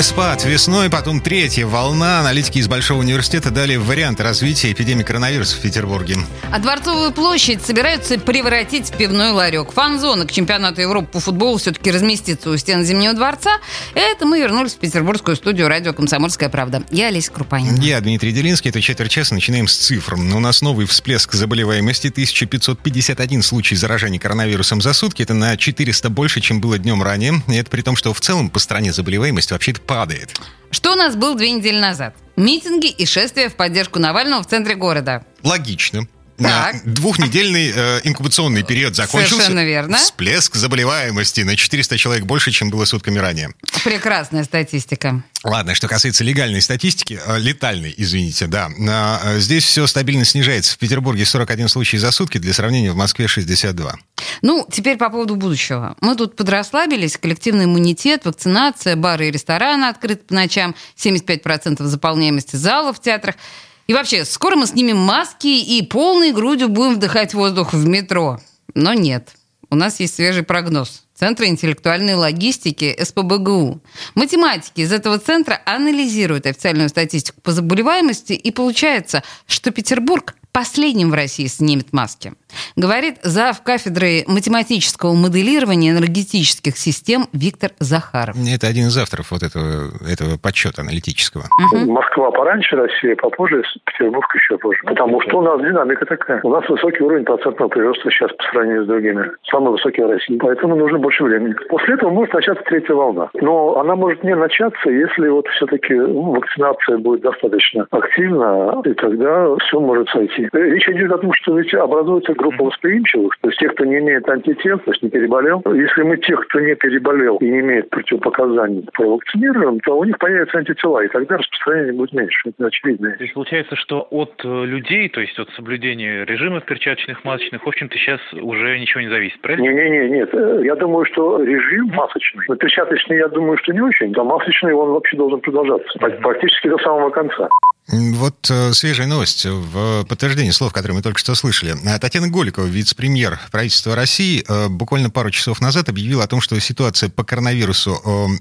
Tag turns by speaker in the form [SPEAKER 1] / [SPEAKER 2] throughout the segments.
[SPEAKER 1] Спад весной, потом третья волна. Аналитики из Большого университета дали варианты развития эпидемии коронавируса в Петербурге.
[SPEAKER 2] А Дворцовую площадь собираются превратить в пивной ларек. Фан-зона к чемпионату Европы по футболу все-таки разместится у стен Зимнего дворца. Это мы вернулись в петербургскую студию радио «Комсомольская правда». Я Олеся Крупанина.
[SPEAKER 1] Я Дмитрий Делинский. Это четверть часа. Начинаем с цифр. У нас новый всплеск заболеваемости. 1551 случай заражения коронавирусом за сутки. Это на 400 больше, чем было днем ранее. И это при том, что в целом по стране заболеваемость вообще-то падает.
[SPEAKER 2] Что у нас был две недели назад? Митинги и шествия в поддержку Навального в центре города.
[SPEAKER 1] Логично.
[SPEAKER 2] Так.
[SPEAKER 1] Двухнедельный э, инкубационный период закончился.
[SPEAKER 2] Совершенно верно.
[SPEAKER 1] Всплеск заболеваемости на 400 человек больше, чем было сутками ранее.
[SPEAKER 2] Прекрасная статистика.
[SPEAKER 1] Ладно, что касается легальной статистики, э, летальной, извините, да. э, Здесь все стабильно снижается. В Петербурге 41 случай за сутки, для сравнения в Москве 62.
[SPEAKER 2] Ну, теперь по поводу будущего. Мы тут подрасслабились, коллективный иммунитет, вакцинация, бары и рестораны открыты по ночам, 75% заполняемости залов в театрах. И вообще, скоро мы снимем маски и полной грудью будем вдыхать воздух в метро. Но нет. У нас есть свежий прогноз. Центра интеллектуальной логистики СПБГУ. Математики из этого центра анализируют официальную статистику по заболеваемости, и получается, что Петербург последним в России снимет маски. Говорит зав. кафедры математического моделирования энергетических систем Виктор Захаров.
[SPEAKER 1] Это один из авторов вот этого, этого подсчета аналитического.
[SPEAKER 2] Мгм.
[SPEAKER 3] Москва пораньше, Россия попозже, Петербург еще позже. Потому что у нас динамика такая. У нас высокий уровень процентного прироста сейчас по сравнению с другими. Самый высокий в России. Поэтому нужно больше времени. После этого может начаться третья волна. Но она может не начаться, если вот все-таки ну, вакцинация будет достаточно активна, и тогда все может сойти. Речь идет о том, что ведь образуется группа восприимчивых, то есть тех, кто не имеет антител, то есть не переболел. Если мы тех, кто не переболел и не имеет противопоказаний, провакцинируем, то у них появятся антитела, и тогда распространение будет меньше. Это очевидно.
[SPEAKER 4] То есть получается, что от э, людей, то есть от соблюдения режимов перчаточных, масочных, в общем-то, сейчас уже ничего не зависит, правильно?
[SPEAKER 3] Не-не-не, нет. Э, Я думаю, что режим масочный. Но перчаточный, я думаю, что не очень. А масочный, он вообще должен продолжаться. Пр- Практически до самого конца.
[SPEAKER 1] Вот э, свежая новость в подтверждение слов, которые мы только что слышали. А Татьяна Голикова, вице-премьер правительства России, э, буквально пару часов назад объявила о том, что ситуация по коронавирусу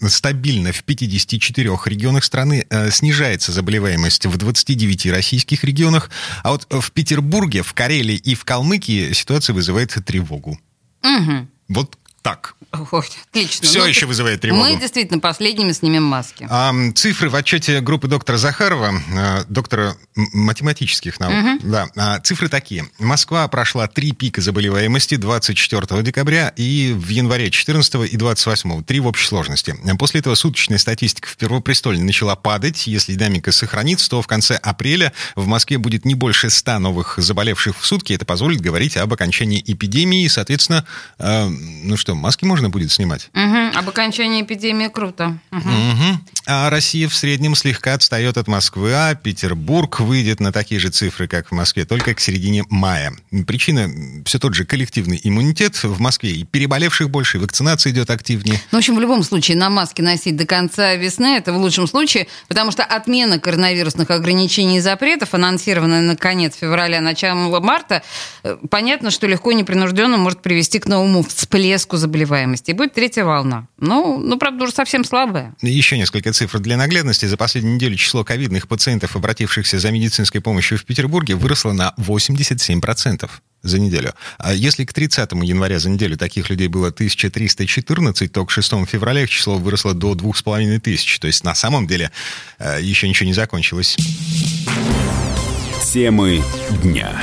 [SPEAKER 1] э, стабильна в 54 регионах страны, э, снижается заболеваемость в 29 российских регионах, а вот в Петербурге, в Карелии и в Калмыкии ситуация вызывает тревогу.
[SPEAKER 2] Мгм.
[SPEAKER 1] Вот так.
[SPEAKER 2] Ой, отлично.
[SPEAKER 1] Все
[SPEAKER 2] Ну,
[SPEAKER 1] еще вызывает тревогу.
[SPEAKER 2] Мы действительно последними снимем маски.
[SPEAKER 1] А, цифры в отчете группы доктора Захарова, э, доктора математических наук. Да, а, цифры такие. Москва прошла три пика заболеваемости 24 декабря и в январе 14 и 28. Три в общей сложности. После этого суточная статистика в Первопрестолье начала падать. Если динамика сохранится, то в конце апреля в Москве будет не больше 100 новых заболевших в сутки. Это позволит говорить об окончании эпидемии. И, соответственно, э, ну что, маски можно будет снимать?
[SPEAKER 2] Мгм. Об окончании эпидемии круто. Мгм.
[SPEAKER 1] Мгм. А Россия в среднем слегка отстает от Москвы, а Петербург выйдет на такие же цифры, как в Москве, только к середине мая. Причина все тот же коллективный иммунитет. В Москве и переболевших больше, и вакцинация идет активнее.
[SPEAKER 2] Ну, в общем, в любом случае, на маски носить до конца весны, это в лучшем случае, потому что отмена коронавирусных ограничений и запретов, анонсированная на конец февраля, начало марта, э, понятно, что легко и непринужденно может привести к новому всплеску заболеваемости. И будет третья волна. Ну, ну правда, уже совсем слабая.
[SPEAKER 1] Еще несколько цифр для наглядности. За последнюю неделю число ковидных пациентов, обратившихся за медицинской помощью в Петербурге, выросло на 87% за неделю. А если к 30 января за неделю таких людей было 1314, то к 6 февраля их число выросло до 2500. То есть на самом деле э, еще ничего не закончилось.
[SPEAKER 5] Темы дня.